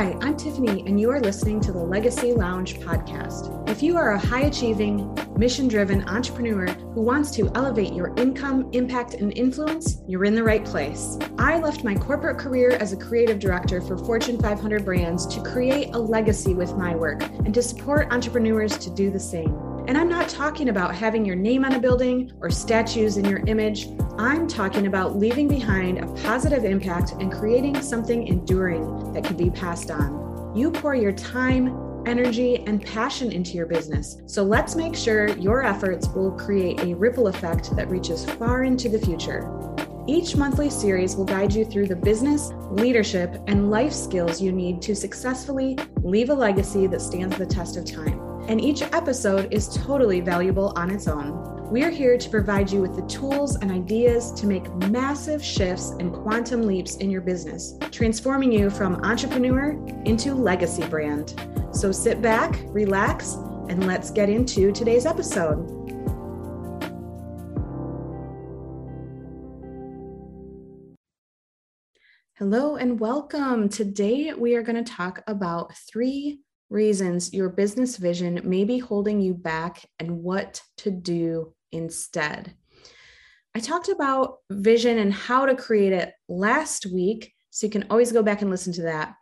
Hi, I'm Tiffany, and you are listening to the Legacy Lounge podcast. If you are a high achieving, mission driven entrepreneur who wants to elevate your income, impact, and influence, you're in the right place. I left my corporate career as a creative director for Fortune 500 brands to create a legacy with my work and to support entrepreneurs to do the same. And I'm not talking about having your name on a building or statues in your image. I'm talking about leaving behind a positive impact and creating something enduring that can be passed on. You pour your time, energy, and passion into your business. So let's make sure your efforts will create a ripple effect that reaches far into the future. Each monthly series will guide you through the business, leadership, and life skills you need to successfully leave a legacy that stands the test of time and each episode is totally valuable on its own. We are here to provide you with the tools and ideas to make massive shifts and quantum leaps in your business, transforming you from entrepreneur into legacy brand. So sit back, relax, and let's get into today's episode. Hello and welcome. Today we are going to talk about three reasons your business vision may be holding you back and what to do instead. I talked about vision and how to create it last week, so you can always go back and listen to that.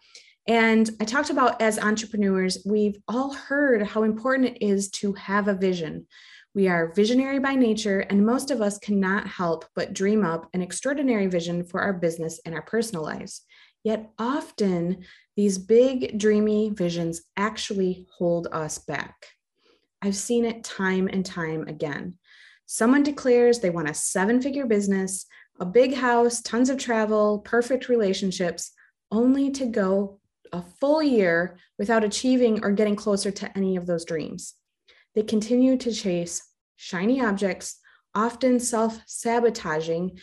And I talked about as entrepreneurs, we've all heard how important it is to have a vision. We are visionary by nature, and most of us cannot help but dream up an extraordinary vision for our business and our personal lives. Yet often these big, dreamy visions actually hold us back. I've seen it time and time again. Someone declares they want a seven figure business, a big house, tons of travel, perfect relationships, only to go a full year without achieving or getting closer to any of those dreams. They continue to chase shiny objects, often self sabotaging,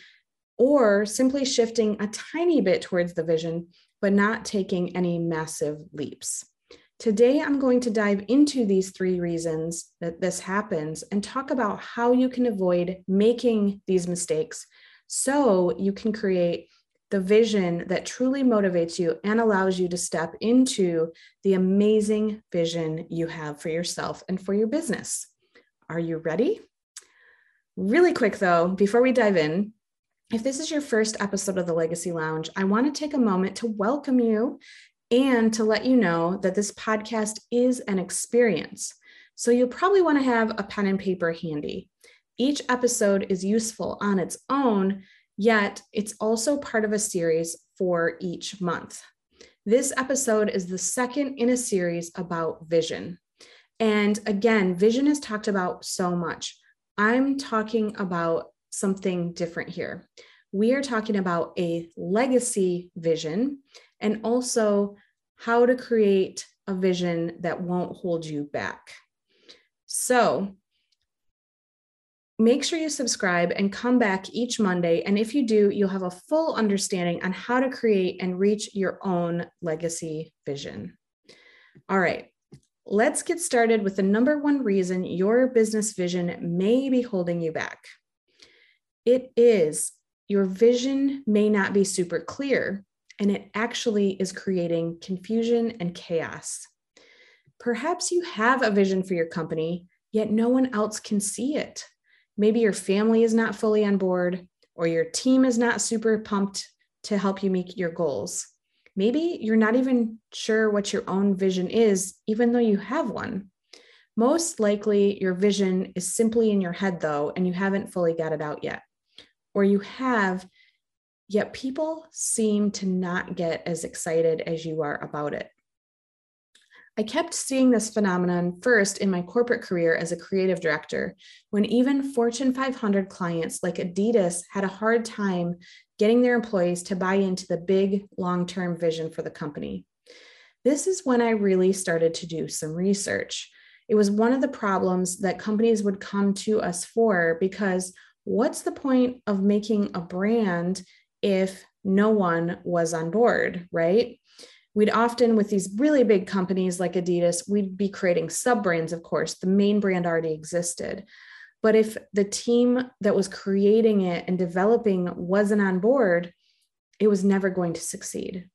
or simply shifting a tiny bit towards the vision but not taking any massive leaps. Today, I'm going to dive into these three reasons that this happens and talk about how you can avoid making these mistakes so you can create the vision that truly motivates you and allows you to step into the amazing vision you have for yourself and for your business. Are you ready? Really quick though, before we dive in, if this is your first episode of the Legacy Lounge, I want to take a moment to welcome you and to let you know that this podcast is an experience. So you'll probably want to have a pen and paper handy. Each episode is useful on its own, yet it's also part of a series for each month. This episode is the second in a series about vision. And again, vision is talked about so much. I'm talking about something different here. We are talking about a legacy vision and also how to create a vision that won't hold you back. So, make sure you subscribe and come back each Monday. And if you do, you'll have a full understanding on how to create and reach your own legacy vision. All right, let's get started with the number one reason your business vision may be holding you back it is your vision may not be super clear, and it actually is creating confusion and chaos. Perhaps you have a vision for your company, yet no one else can see it. Maybe your family is not fully on board, or your team is not super pumped to help you meet your goals. Maybe you're not even sure what your own vision is, even though you have one. Most likely, your vision is simply in your head, though, and you haven't fully got it out yet or you have, yet people seem to not get as excited as you are about it. I kept seeing this phenomenon first in my corporate career as a creative director, when even Fortune 500 clients like Adidas had a hard time getting their employees to buy into the big long term vision for the company. This is when I really started to do some research. It was one of the problems that companies would come to us for because what's the point of making a brand if no one was on board, right? We'd often, with these really big companies like Adidas, we'd be creating sub brands, of course. The main brand already existed. But if the team that was creating it and developing wasn't on board, it was never going to succeed.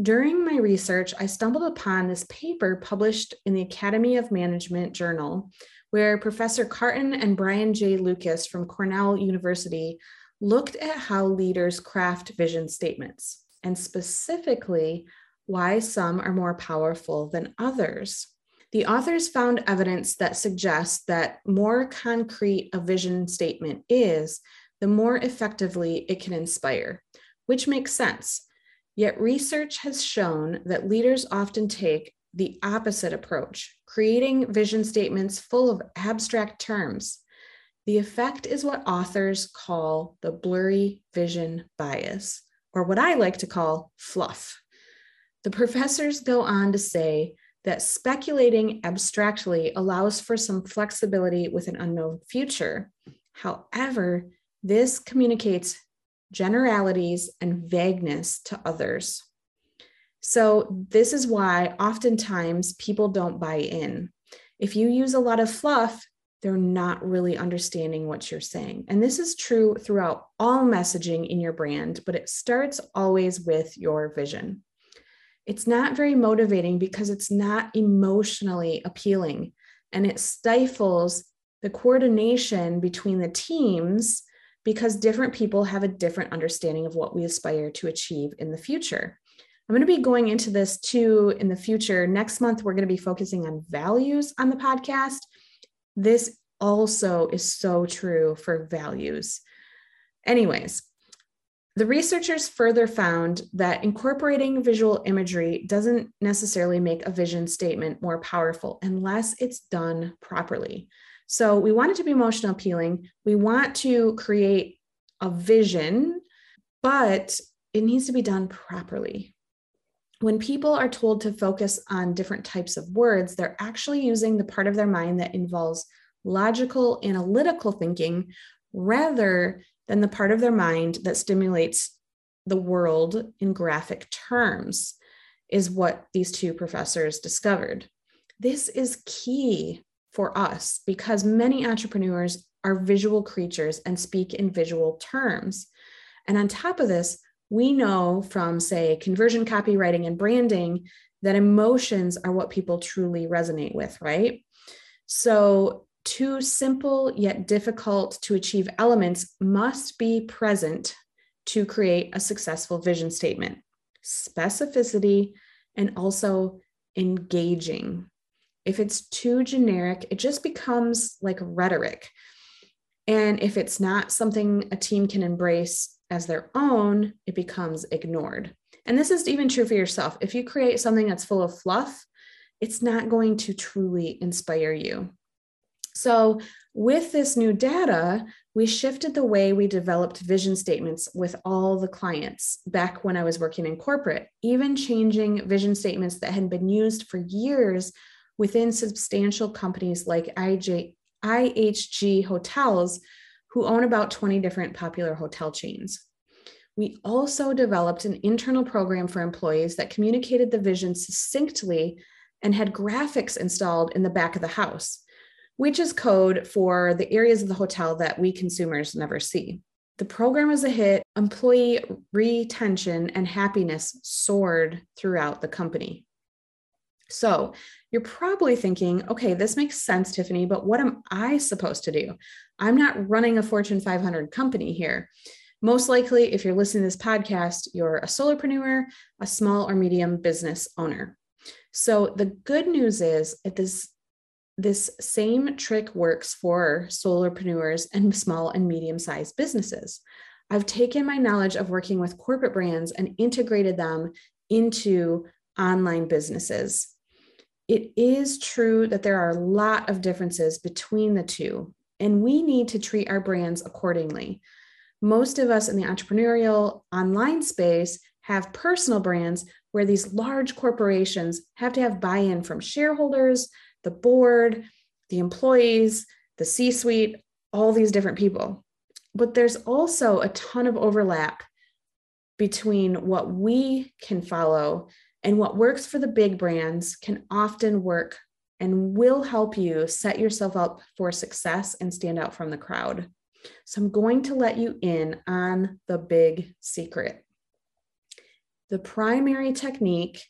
During my research, I stumbled upon this paper published in the Academy of Management Journal, where Professor Carton and Brian J. Lucas from Cornell University looked at how leaders craft vision statements, and specifically why some are more powerful than others. The authors found evidence that suggests that more concrete a vision statement is, the more effectively it can inspire, which makes sense. Yet research has shown that leaders often take the opposite approach, creating vision statements full of abstract terms. The effect is what authors call the blurry vision bias, or what I like to call fluff. The professors go on to say that speculating abstractly allows for some flexibility with an unknown future. However, this communicates generalities and vagueness to others. So, this is why oftentimes people don't buy in. If you use a lot of fluff, they're not really understanding what you're saying. And this is true throughout all messaging in your brand, but it starts always with your vision it's not very motivating because it's not emotionally appealing and it stifles the coordination between the teams because different people have a different understanding of what we aspire to achieve in the future. I'm going to be going into this too in the future. Next month, we're going to be focusing on values on the podcast. This also is so true for values. Anyways, the researchers further found that incorporating visual imagery doesn't necessarily make a vision statement more powerful unless it's done properly. So we want it to be emotional appealing. We want to create a vision, but it needs to be done properly. When people are told to focus on different types of words, they're actually using the part of their mind that involves logical, analytical thinking rather than the part of their mind that stimulates the world in graphic terms, is what these two professors discovered. This is key for us because many entrepreneurs are visual creatures and speak in visual terms. And on top of this, we know from, say, conversion copywriting and branding that emotions are what people truly resonate with, right? So two simple yet difficult to achieve elements must be present to create a successful vision statement specificity and also engaging. If it's too generic, it just becomes like rhetoric. And if it's not something a team can embrace as their own, it becomes ignored. And this is even true for yourself. If you create something that's full of fluff, it's not going to truly inspire you. So, with this new data, we shifted the way we developed vision statements with all the clients back when I was working in corporate, even changing vision statements that had been used for years within substantial companies like IJ, IHG Hotels, who own about 20 different popular hotel chains. We also developed an internal program for employees that communicated the vision succinctly and had graphics installed in the back of the house which is code for the areas of the hotel that we consumers never see. The program was a hit, employee retention and happiness soared throughout the company. So you're probably thinking, okay, this makes sense, Tiffany, but what am I supposed to do? I'm not running a Fortune 500 company here. Most likely, if you're listening to this podcast, you're a solopreneur, a small or medium business owner. So the good news is at this this same trick works for solopreneurs and small and medium sized businesses. I've taken my knowledge of working with corporate brands and integrated them into online businesses. It is true that there are a lot of differences between the two, and we need to treat our brands accordingly. Most of us in the entrepreneurial online space have personal brands where these large corporations have to have buy in from shareholders, the board, the employees, the C suite, all these different people. But there's also a ton of overlap between what we can follow and what works for the big brands can often work and will help you set yourself up for success and stand out from the crowd. So I'm going to let you in on the big secret. the primary technique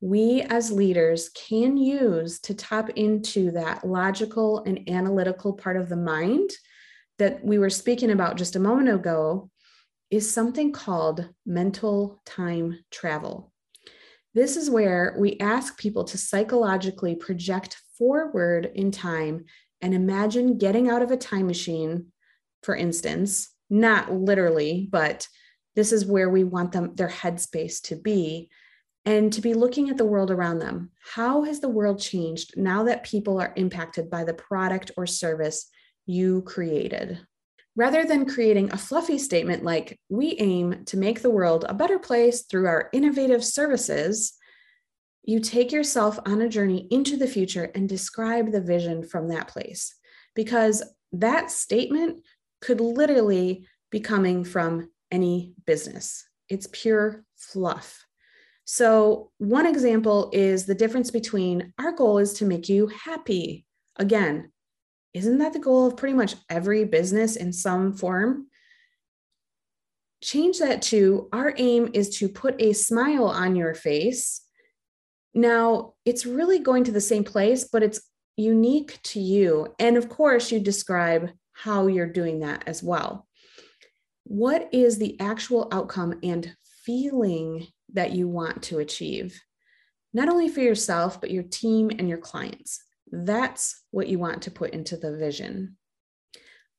we as leaders can use to tap into that logical and analytical part of the mind that we were speaking about just a moment ago is something called mental time travel. This is where we ask people to psychologically project forward in time and imagine getting out of a time machine, for instance, not literally, but this is where we want them their headspace to be and to be looking at the world around them. How has the world changed now that people are impacted by the product or service you created? Rather than creating a fluffy statement like, we aim to make the world a better place through our innovative services, you take yourself on a journey into the future and describe the vision from that place. Because that statement could literally be coming from any business, it's pure fluff. So, one example is the difference between our goal is to make you happy. Again, isn't that the goal of pretty much every business in some form? Change that to our aim is to put a smile on your face. Now, it's really going to the same place, but it's unique to you. And of course, you describe how you're doing that as well. What is the actual outcome and feeling that you want to achieve, not only for yourself, but your team and your clients. That's what you want to put into the vision.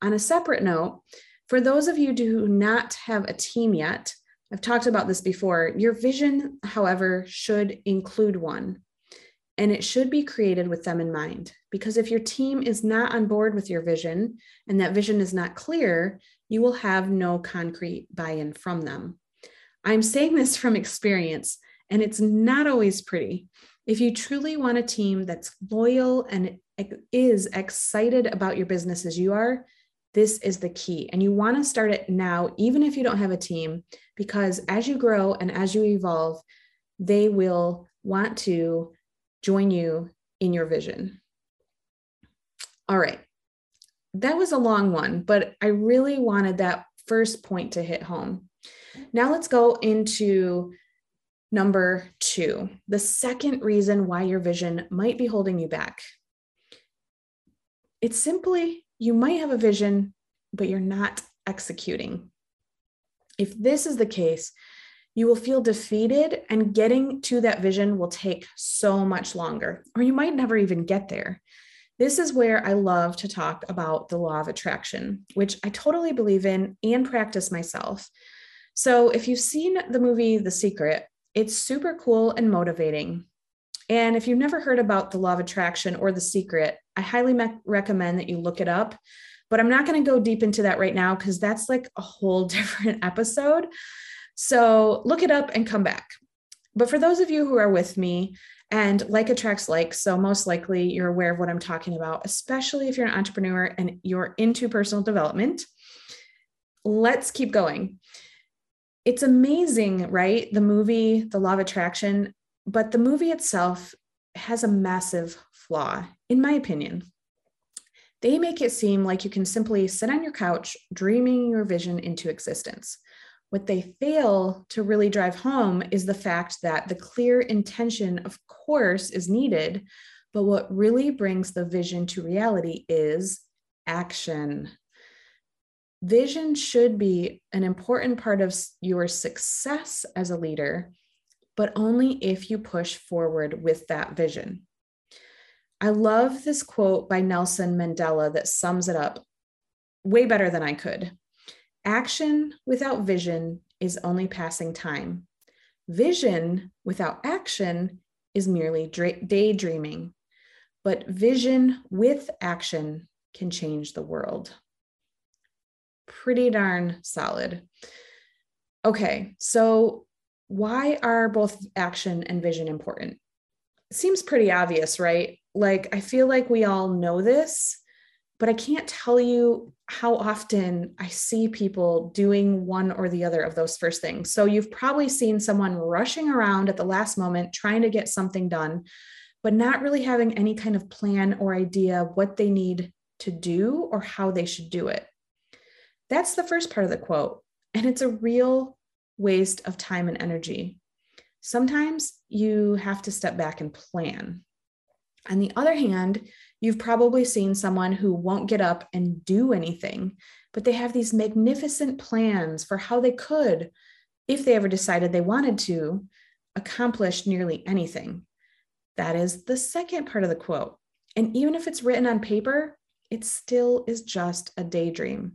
On a separate note, for those of you who do not have a team yet, I've talked about this before. Your vision, however, should include one, and it should be created with them in mind. Because if your team is not on board with your vision and that vision is not clear, you will have no concrete buy in from them. I'm saying this from experience, and it's not always pretty. If you truly want a team that's loyal and is excited about your business as you are, this is the key. And you want to start it now, even if you don't have a team, because as you grow and as you evolve, they will want to join you in your vision. All right. That was a long one, but I really wanted that first point to hit home. Now let's go into number two the second reason why your vision might be holding you back. It's simply you might have a vision, but you're not executing. If this is the case, you will feel defeated, and getting to that vision will take so much longer, or you might never even get there. This is where I love to talk about the law of attraction, which I totally believe in and practice myself. So, if you've seen the movie The Secret, it's super cool and motivating. And if you've never heard about the law of attraction or The Secret, I highly me- recommend that you look it up. But I'm not going to go deep into that right now because that's like a whole different episode. So, look it up and come back. But for those of you who are with me, and like attracts like, so most likely you're aware of what I'm talking about, especially if you're an entrepreneur and you're into personal development. Let's keep going it's amazing, right? The movie, The Law of Attraction, but the movie itself has a massive flaw, in my opinion. They make it seem like you can simply sit on your couch dreaming your vision into existence. What they fail to really drive home is the fact that the clear intention, of course, is needed, but what really brings the vision to reality is action. Vision should be an important part of your success as a leader, but only if you push forward with that vision. I love this quote by Nelson Mandela that sums it up way better than I could. Action without vision is only passing time. Vision without action is merely daydreaming. But vision with action can change the world pretty darn solid. Okay, so why are both action and vision important? It seems pretty obvious, right? Like, I feel like we all know this, but I can't tell you how often I see people doing one or the other of those first things. So, you've probably seen someone rushing around at the last moment trying to get something done, but not really having any kind of plan or idea what they need to do or how they should do it. That's the first part of the quote. And it's a real waste of time and energy. sometimes you have to step back and plan. On the other hand, you've probably seen someone who won't get up and do anything, but they have these magnificent plans for how they could, if they ever decided they wanted to, accomplish nearly anything. That is the second part of the quote. And even if it's written on paper, it still is just a daydream.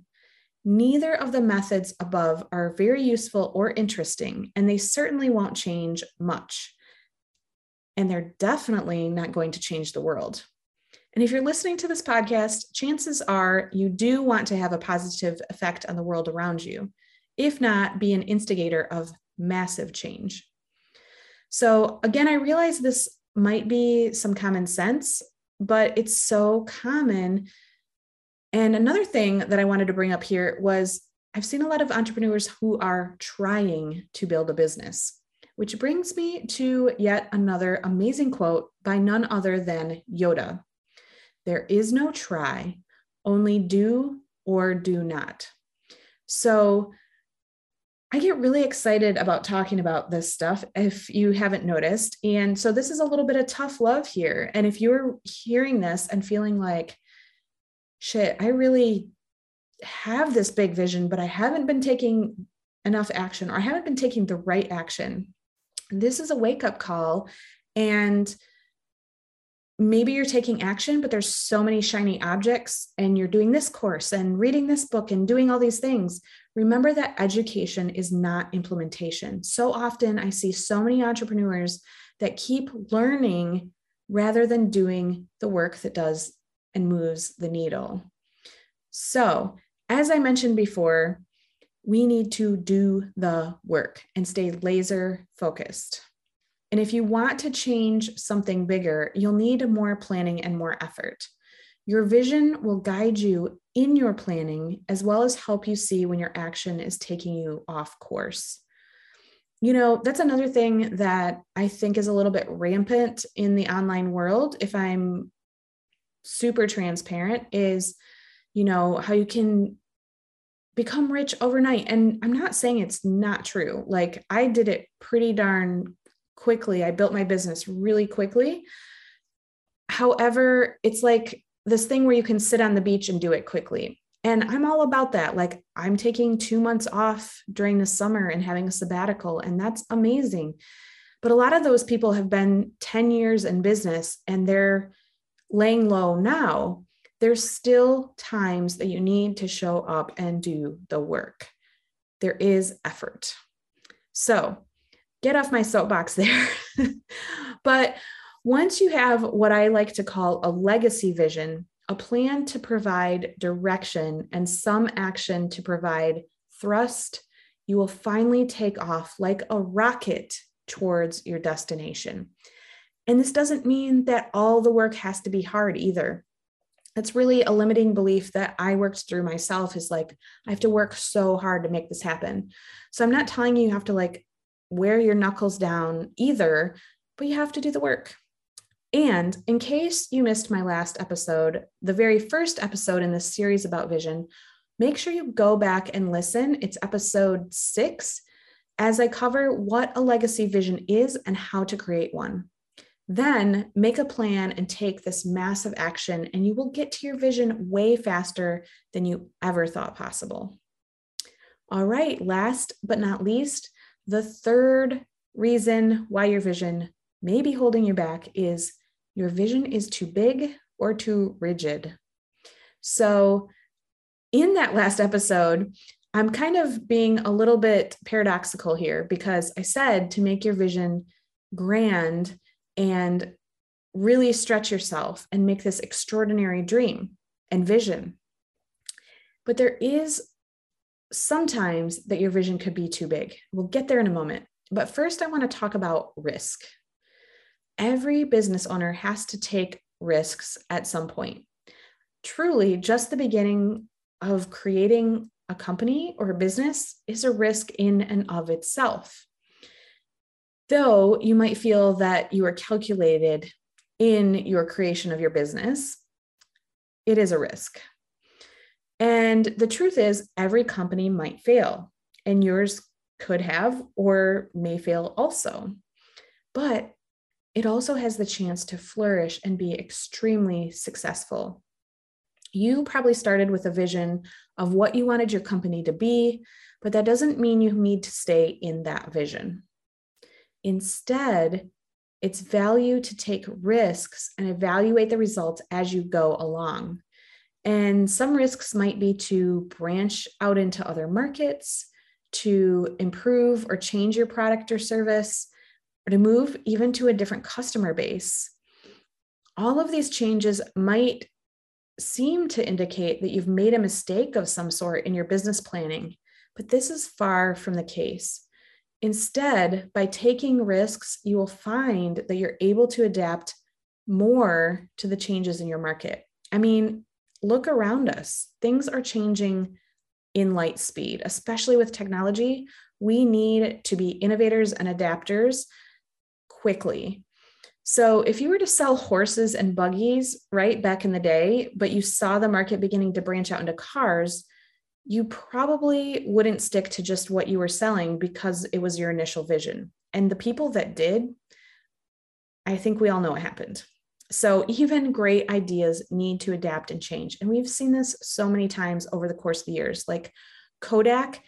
Neither of the methods above are very useful or interesting, and they certainly won't change much. And they're definitely not going to change the world. And if you're listening to this podcast, chances are you do want to have a positive effect on the world around you. If not, be an instigator of massive change. So, again, I realize this might be some common sense, but it's so common and another thing that I wanted to bring up here was I've seen a lot of entrepreneurs who are trying to build a business, which brings me to yet another amazing quote by none other than Yoda There is no try, only do or do not. So I get really excited about talking about this stuff if you haven't noticed. And so this is a little bit of tough love here. And if you're hearing this and feeling like, shit, I really have this big vision, but I haven't been taking enough action or I haven't been taking the right action. This is a wake up call. And maybe you're taking action, but there's so many shiny objects and you're doing this course and reading this book and doing all these things. Remember that education is not implementation. So often I see so many entrepreneurs that keep learning rather than doing the work that does and moves the needle. So, as I mentioned before, we need to do the work and stay laser focused. And if you want to change something bigger, you'll need more planning and more effort. Your vision will guide you in your planning as well as help you see when your action is taking you off course. You know, that's another thing that I think is a little bit rampant in the online world. If I'm super transparent is you know how you can become rich overnight. And i'm not saying it's not true. Like i did it pretty darn quickly. I built my business really quickly. However it's like this thing where you can sit on the beach and do it quickly. And i'm all about that. Like i'm taking 2 months off during the summer and having a sabbatical and that's amazing. But a lot of those people have been 10 years in business and they're laying low now, there's still times that you need to show up and do the work. There is effort. So get off my soapbox there. but once you have what I like to call a legacy vision, a plan to provide direction and some action to provide thrust, you will finally take off like a rocket towards your destination. And this doesn't mean that all the work has to be hard either. It's really a limiting belief that I worked through myself is like, I have to work so hard to make this happen. So I'm not telling you you have to like wear your knuckles down either, but you have to do the work. And in case you missed my last episode, the very first episode in this series about vision, make sure you go back and listen. It's episode six, as I cover what a legacy vision is and how to create one. Then make a plan and take this massive action, and you will get to your vision way faster than you ever thought possible. All right, last but not least, the third reason why your vision may be holding you back is your vision is too big or too rigid. So, in that last episode, I'm kind of being a little bit paradoxical here because I said to make your vision grand and really stretch yourself and make this extraordinary dream and vision. But there is sometimes that your vision could be too big. We'll get there in a moment. But first, I want to talk about risk. Every business owner has to take risks at some point. Truly, just the beginning of creating a company or a business is a risk in and of itself though you might feel that you are calculated in your creation of your business, it is a risk. And the truth is, every company might fail, and yours could have or may fail also. but it also has the chance to flourish and be extremely successful. You probably started with a vision of what you wanted your company to be, but that doesn't mean you need to stay in that vision. Instead, it's value to take risks and evaluate the results as you go along. And some risks might be to branch out into other markets, to improve or change your product or service, or to move even to a different customer base. All of these changes might seem to indicate that you've made a mistake of some sort in your business planning, but this is far from the case. Instead, by taking risks, you will find that you're able to adapt more to the changes in your market. I mean, look around us. Things are changing in light speed, especially with technology. We need to be innovators and adapters quickly. So, if you were to sell horses and buggies right back in the day, but you saw the market beginning to branch out into cars, you probably wouldn't stick to just what you were selling because it was your initial vision. And the people that did, I think we all know what happened. So, even great ideas need to adapt and change. And we've seen this so many times over the course of the years. Like Kodak,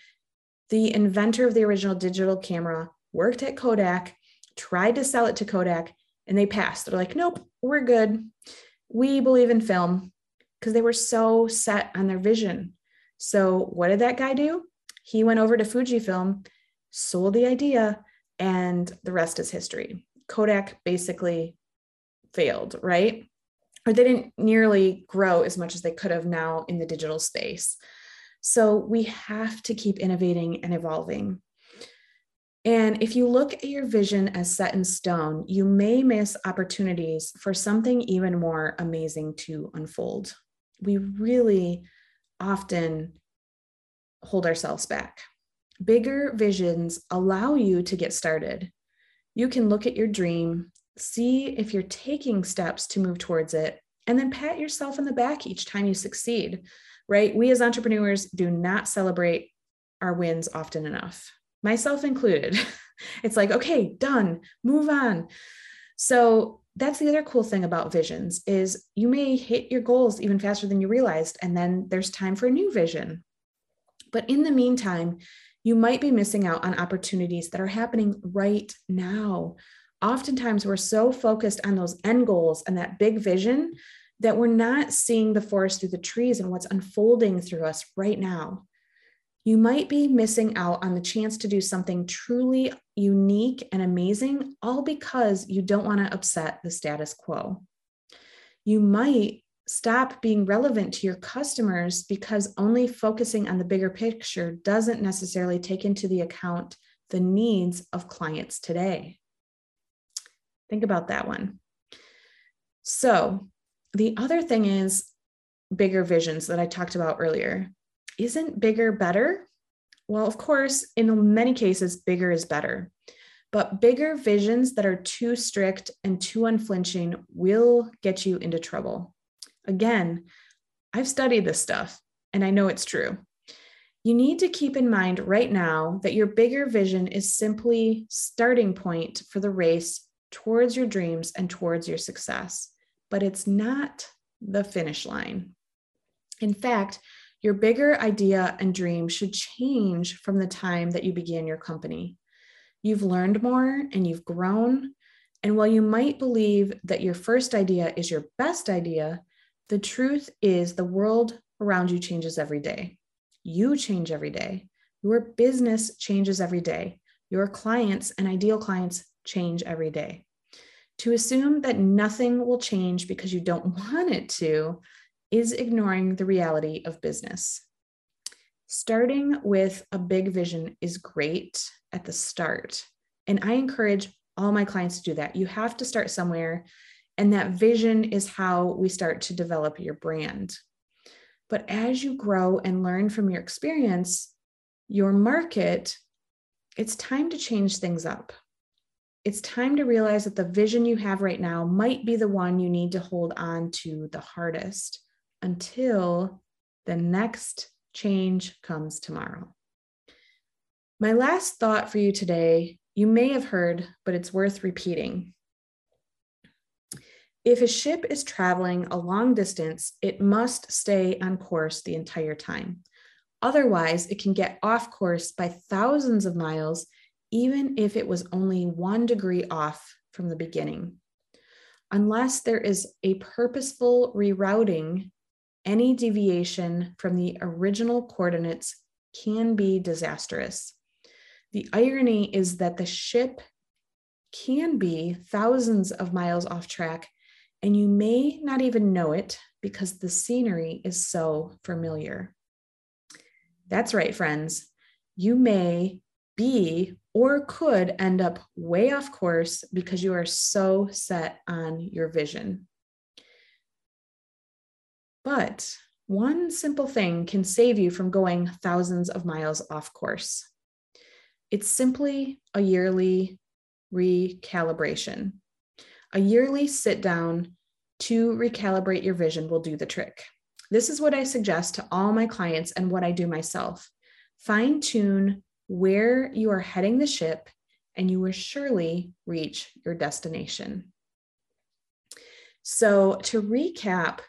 the inventor of the original digital camera, worked at Kodak, tried to sell it to Kodak, and they passed. They're like, nope, we're good. We believe in film because they were so set on their vision. So, what did that guy do? He went over to Fujifilm, sold the idea, and the rest is history. Kodak basically failed, right? Or they didn't nearly grow as much as they could have now in the digital space. So we have to keep innovating and evolving. And if you look at your vision as set in stone, you may miss opportunities for something even more amazing to unfold. We really often hold ourselves back. Bigger visions allow you to get started. You can look at your dream, see if you're taking steps to move towards it, and then pat yourself in the back each time you succeed, right? We as entrepreneurs do not celebrate our wins often enough, myself included. it's like, okay, done, move on. So that's the other cool thing about visions is you may hit your goals even faster than you realized and then there's time for a new vision. But in the meantime, you might be missing out on opportunities that are happening right now oftentimes we're so focused on those end goals and that big vision that we're not seeing the forest through the trees and what's unfolding through us right now. You might be missing out on the chance to do something truly unique and amazing, all because you don't want to upset the status quo. You might stop being relevant to your customers because only focusing on the bigger picture doesn't necessarily take into the account the needs of clients today. Think about that one. So, the other thing is bigger visions that I talked about earlier. Isn't bigger better? Well, of course, in many cases, bigger is better. But bigger visions that are too strict and too unflinching will get you into trouble. Again, I've studied this stuff and I know it's true. You need to keep in mind right now that your bigger vision is simply starting point for the race towards your dreams and towards your success, but it's not the finish line. In fact, your bigger idea and dream should change from the time that you began your company. You've learned more and you've grown. And while you might believe that your first idea is your best idea, the truth is the world around you changes every day. You change every day. Your business changes every day. Your clients and ideal clients change every day. To assume that nothing will change because you don't want it to is ignoring the reality of business. Starting with a big vision is great at the start. And I encourage all my clients to do that. You have to start somewhere. And that vision is how we start to develop your brand. But as you grow and learn from your experience, your market, it's time to change things up it's time to realize that the vision you have right now might be the one you need to hold on to the hardest until the next change comes tomorrow. My last thought for you today you may have heard, but it's worth repeating. If a ship is traveling a long distance, it must stay on course the entire time. Otherwise, it can get off course by thousands of miles, even if it was only one degree off from the beginning. Unless there is a purposeful rerouting, any deviation from the original coordinates can be disastrous. The irony is that the ship can be thousands of miles off track and you may not even know it because the scenery is so familiar. That's right, friends. You may be or could end up way off course because you are so set on your vision. But one simple thing can save you from going thousands of miles off course. It's simply a yearly recalibration. A yearly sit down to recalibrate your vision will do the trick. This is what I suggest to all my clients and what I do myself. Fine tune where you are heading the ship, and you will surely reach your destination. So, to recap,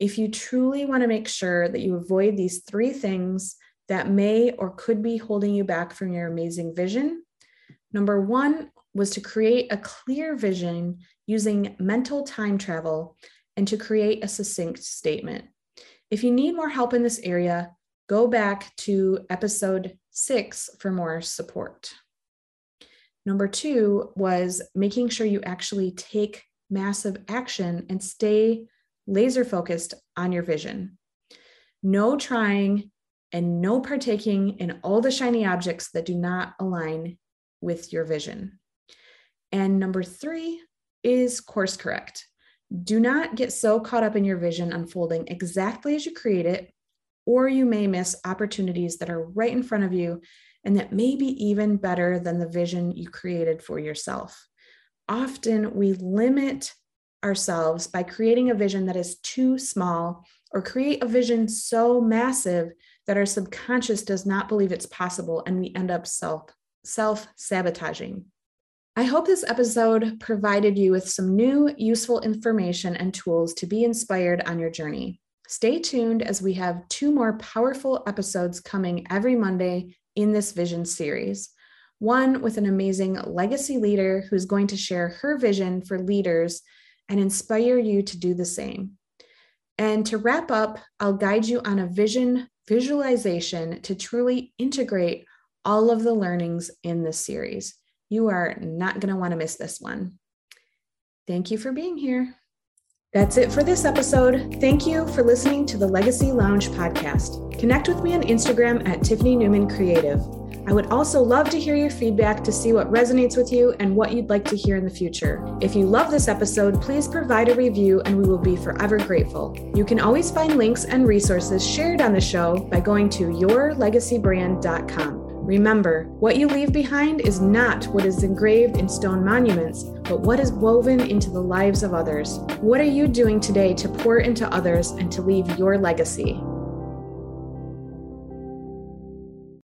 if you truly want to make sure that you avoid these three things that may or could be holding you back from your amazing vision, number one was to create a clear vision using mental time travel and to create a succinct statement. If you need more help in this area, go back to episode six for more support. Number two was making sure you actually take massive action and stay laser focused on your vision. No trying and no partaking in all the shiny objects that do not align with your vision. And number three is course correct. Do not get so caught up in your vision unfolding exactly as you create it, or you may miss opportunities that are right in front of you and that may be even better than the vision you created for yourself. Often we limit ourselves by creating a vision that is too small or create a vision so massive that our subconscious does not believe it's possible and we end up self self sabotaging. I hope this episode provided you with some new useful information and tools to be inspired on your journey. Stay tuned as we have two more powerful episodes coming every Monday in this vision series. One with an amazing legacy leader who's going to share her vision for leaders and inspire you to do the same. And to wrap up, I'll guide you on a vision visualization to truly integrate all of the learnings in this series. You are not going to want to miss this one. Thank you for being here. That's it for this episode. Thank you for listening to the Legacy Lounge podcast. Connect with me on Instagram at Tiffany Newman Creative. I would also love to hear your feedback to see what resonates with you and what you'd like to hear in the future. If you love this episode, please provide a review and we will be forever grateful. You can always find links and resources shared on the show by going to yourlegacybrand.com. Remember, what you leave behind is not what is engraved in stone monuments, but what is woven into the lives of others. What are you doing today to pour into others and to leave your legacy?